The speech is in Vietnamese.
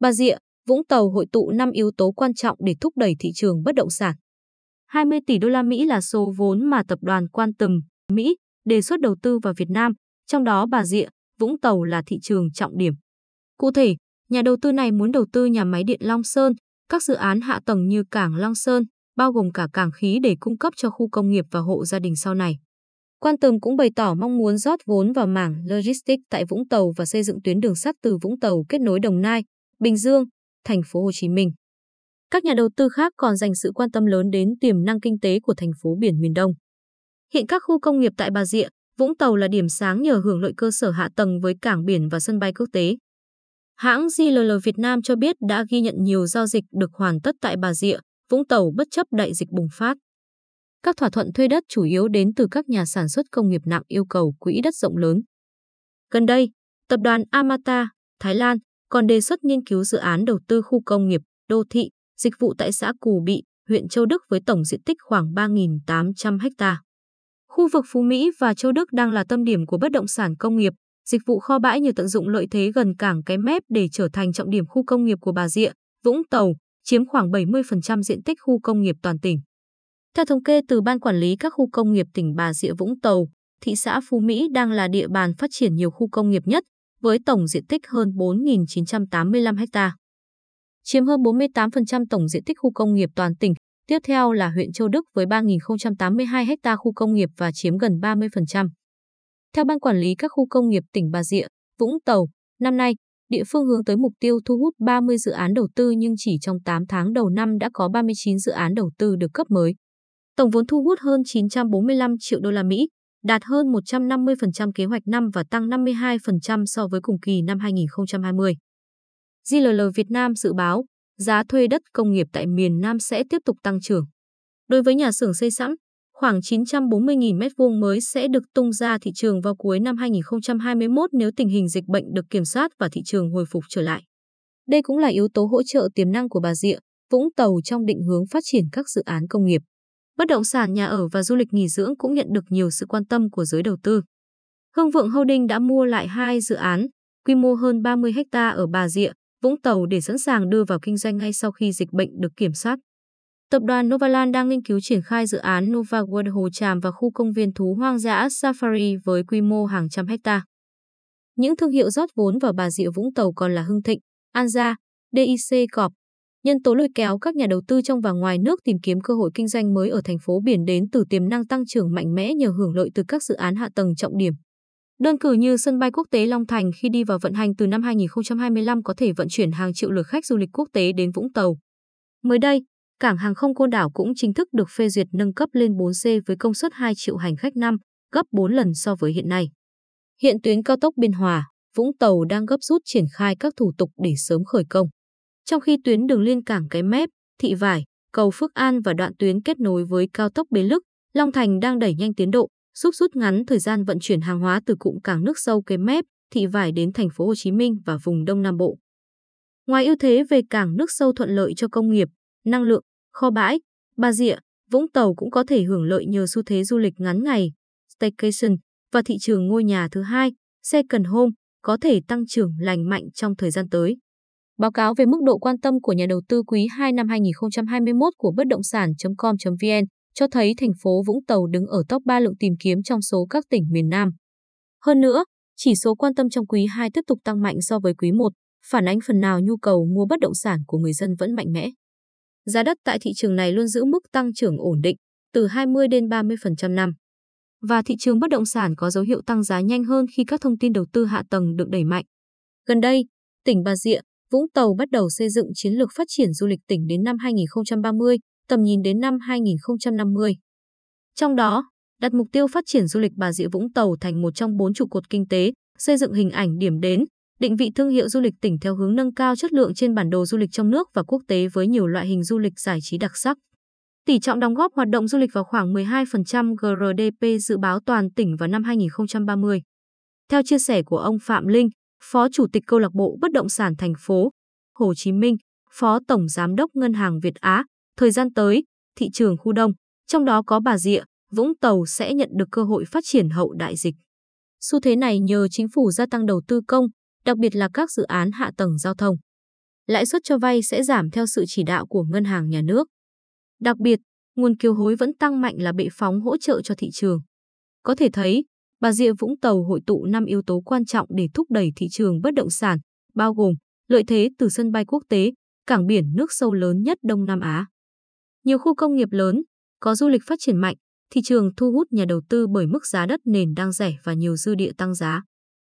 Bà Rịa, Vũng Tàu hội tụ 5 yếu tố quan trọng để thúc đẩy thị trường bất động sản. 20 tỷ đô la Mỹ là số vốn mà tập đoàn Quan Tâm Mỹ, đề xuất đầu tư vào Việt Nam, trong đó Bà Rịa, Vũng Tàu là thị trường trọng điểm. Cụ thể, nhà đầu tư này muốn đầu tư nhà máy điện Long Sơn, các dự án hạ tầng như cảng Long Sơn, bao gồm cả cảng khí để cung cấp cho khu công nghiệp và hộ gia đình sau này. Quan Tâm cũng bày tỏ mong muốn rót vốn vào mảng logistics tại Vũng Tàu và xây dựng tuyến đường sắt từ Vũng Tàu kết nối Đồng Nai, Bình Dương, thành phố Hồ Chí Minh. Các nhà đầu tư khác còn dành sự quan tâm lớn đến tiềm năng kinh tế của thành phố biển miền Đông. Hiện các khu công nghiệp tại Bà Rịa, Vũng Tàu là điểm sáng nhờ hưởng lợi cơ sở hạ tầng với cảng biển và sân bay quốc tế. Hãng JLL Việt Nam cho biết đã ghi nhận nhiều giao dịch được hoàn tất tại Bà Rịa, Vũng Tàu bất chấp đại dịch bùng phát. Các thỏa thuận thuê đất chủ yếu đến từ các nhà sản xuất công nghiệp nặng yêu cầu quỹ đất rộng lớn. Gần đây, tập đoàn Amata, Thái Lan, còn đề xuất nghiên cứu dự án đầu tư khu công nghiệp, đô thị, dịch vụ tại xã Cù Bị, huyện Châu Đức với tổng diện tích khoảng 3.800 ha. Khu vực Phú Mỹ và Châu Đức đang là tâm điểm của bất động sản công nghiệp, dịch vụ kho bãi nhờ tận dụng lợi thế gần cảng Cái Mép để trở thành trọng điểm khu công nghiệp của Bà Rịa, Vũng Tàu, chiếm khoảng 70% diện tích khu công nghiệp toàn tỉnh. Theo thống kê từ Ban Quản lý các khu công nghiệp tỉnh Bà Rịa Vũng Tàu, thị xã Phú Mỹ đang là địa bàn phát triển nhiều khu công nghiệp nhất, với tổng diện tích hơn 4.985 ha. Chiếm hơn 48% tổng diện tích khu công nghiệp toàn tỉnh, tiếp theo là huyện Châu Đức với 3.082 ha khu công nghiệp và chiếm gần 30%. Theo Ban Quản lý các khu công nghiệp tỉnh Bà Rịa, Vũng Tàu, năm nay, địa phương hướng tới mục tiêu thu hút 30 dự án đầu tư nhưng chỉ trong 8 tháng đầu năm đã có 39 dự án đầu tư được cấp mới. Tổng vốn thu hút hơn 945 triệu đô la Mỹ, đạt hơn 150% kế hoạch năm và tăng 52% so với cùng kỳ năm 2020. GLL Việt Nam dự báo giá thuê đất công nghiệp tại miền Nam sẽ tiếp tục tăng trưởng. Đối với nhà xưởng xây sẵn, khoảng 940.000 m2 mới sẽ được tung ra thị trường vào cuối năm 2021 nếu tình hình dịch bệnh được kiểm soát và thị trường hồi phục trở lại. Đây cũng là yếu tố hỗ trợ tiềm năng của Bà Rịa, Vũng Tàu trong định hướng phát triển các dự án công nghiệp. Bất động sản nhà ở và du lịch nghỉ dưỡng cũng nhận được nhiều sự quan tâm của giới đầu tư. Hưng Vượng Holding đã mua lại hai dự án, quy mô hơn 30 ha ở Bà Rịa, Vũng Tàu để sẵn sàng đưa vào kinh doanh ngay sau khi dịch bệnh được kiểm soát. Tập đoàn Novaland đang nghiên cứu triển khai dự án Nova World Hồ Tràm và khu công viên thú hoang dã Safari với quy mô hàng trăm hecta. Những thương hiệu rót vốn vào Bà Rịa Vũng Tàu còn là Hưng Thịnh, An Gia, DIC Corp, Nhân tố lôi kéo các nhà đầu tư trong và ngoài nước tìm kiếm cơ hội kinh doanh mới ở thành phố biển đến từ tiềm năng tăng trưởng mạnh mẽ nhờ hưởng lợi từ các dự án hạ tầng trọng điểm. Đơn cử như sân bay quốc tế Long Thành khi đi vào vận hành từ năm 2025 có thể vận chuyển hàng triệu lượt khách du lịch quốc tế đến Vũng Tàu. Mới đây, cảng hàng không Côn Đảo cũng chính thức được phê duyệt nâng cấp lên 4C với công suất 2 triệu hành khách năm, gấp 4 lần so với hiện nay. Hiện tuyến cao tốc Biên Hòa, Vũng Tàu đang gấp rút triển khai các thủ tục để sớm khởi công. Trong khi tuyến đường liên cảng Cái Mép, Thị Vải, cầu Phước An và đoạn tuyến kết nối với cao tốc Bến Lức, Long Thành đang đẩy nhanh tiến độ, giúp rút ngắn thời gian vận chuyển hàng hóa từ cụm cảng nước sâu Cái Mép, Thị Vải đến thành phố Hồ Chí Minh và vùng Đông Nam Bộ. Ngoài ưu thế về cảng nước sâu thuận lợi cho công nghiệp, năng lượng, kho bãi, Bà Rịa, Vũng Tàu cũng có thể hưởng lợi nhờ xu thế du lịch ngắn ngày, staycation và thị trường ngôi nhà thứ hai, second home có thể tăng trưởng lành mạnh trong thời gian tới. Báo cáo về mức độ quan tâm của nhà đầu tư quý 2 năm 2021 của bất động sản.com.vn cho thấy thành phố Vũng Tàu đứng ở top 3 lượng tìm kiếm trong số các tỉnh miền Nam. Hơn nữa, chỉ số quan tâm trong quý 2 tiếp tục tăng mạnh so với quý 1, phản ánh phần nào nhu cầu mua bất động sản của người dân vẫn mạnh mẽ. Giá đất tại thị trường này luôn giữ mức tăng trưởng ổn định, từ 20 đến 30% năm. Và thị trường bất động sản có dấu hiệu tăng giá nhanh hơn khi các thông tin đầu tư hạ tầng được đẩy mạnh. Gần đây, tỉnh Bà Rịa, Vũng Tàu bắt đầu xây dựng chiến lược phát triển du lịch tỉnh đến năm 2030, tầm nhìn đến năm 2050. Trong đó, đặt mục tiêu phát triển du lịch Bà Rịa Vũng Tàu thành một trong bốn trụ cột kinh tế, xây dựng hình ảnh điểm đến, định vị thương hiệu du lịch tỉnh theo hướng nâng cao chất lượng trên bản đồ du lịch trong nước và quốc tế với nhiều loại hình du lịch giải trí đặc sắc. Tỷ trọng đóng góp hoạt động du lịch vào khoảng 12% GRDP dự báo toàn tỉnh vào năm 2030. Theo chia sẻ của ông Phạm Linh, Phó Chủ tịch Câu lạc bộ Bất động sản thành phố Hồ Chí Minh, Phó Tổng Giám đốc Ngân hàng Việt Á, thời gian tới, thị trường khu đông, trong đó có Bà Rịa, Vũng Tàu sẽ nhận được cơ hội phát triển hậu đại dịch. Xu thế này nhờ chính phủ gia tăng đầu tư công, đặc biệt là các dự án hạ tầng giao thông. lãi suất cho vay sẽ giảm theo sự chỉ đạo của ngân hàng nhà nước. Đặc biệt, nguồn kiều hối vẫn tăng mạnh là bệ phóng hỗ trợ cho thị trường. Có thể thấy, Bà Rịa Vũng Tàu hội tụ 5 yếu tố quan trọng để thúc đẩy thị trường bất động sản, bao gồm lợi thế từ sân bay quốc tế, cảng biển nước sâu lớn nhất Đông Nam Á. Nhiều khu công nghiệp lớn, có du lịch phát triển mạnh, thị trường thu hút nhà đầu tư bởi mức giá đất nền đang rẻ và nhiều dư địa tăng giá.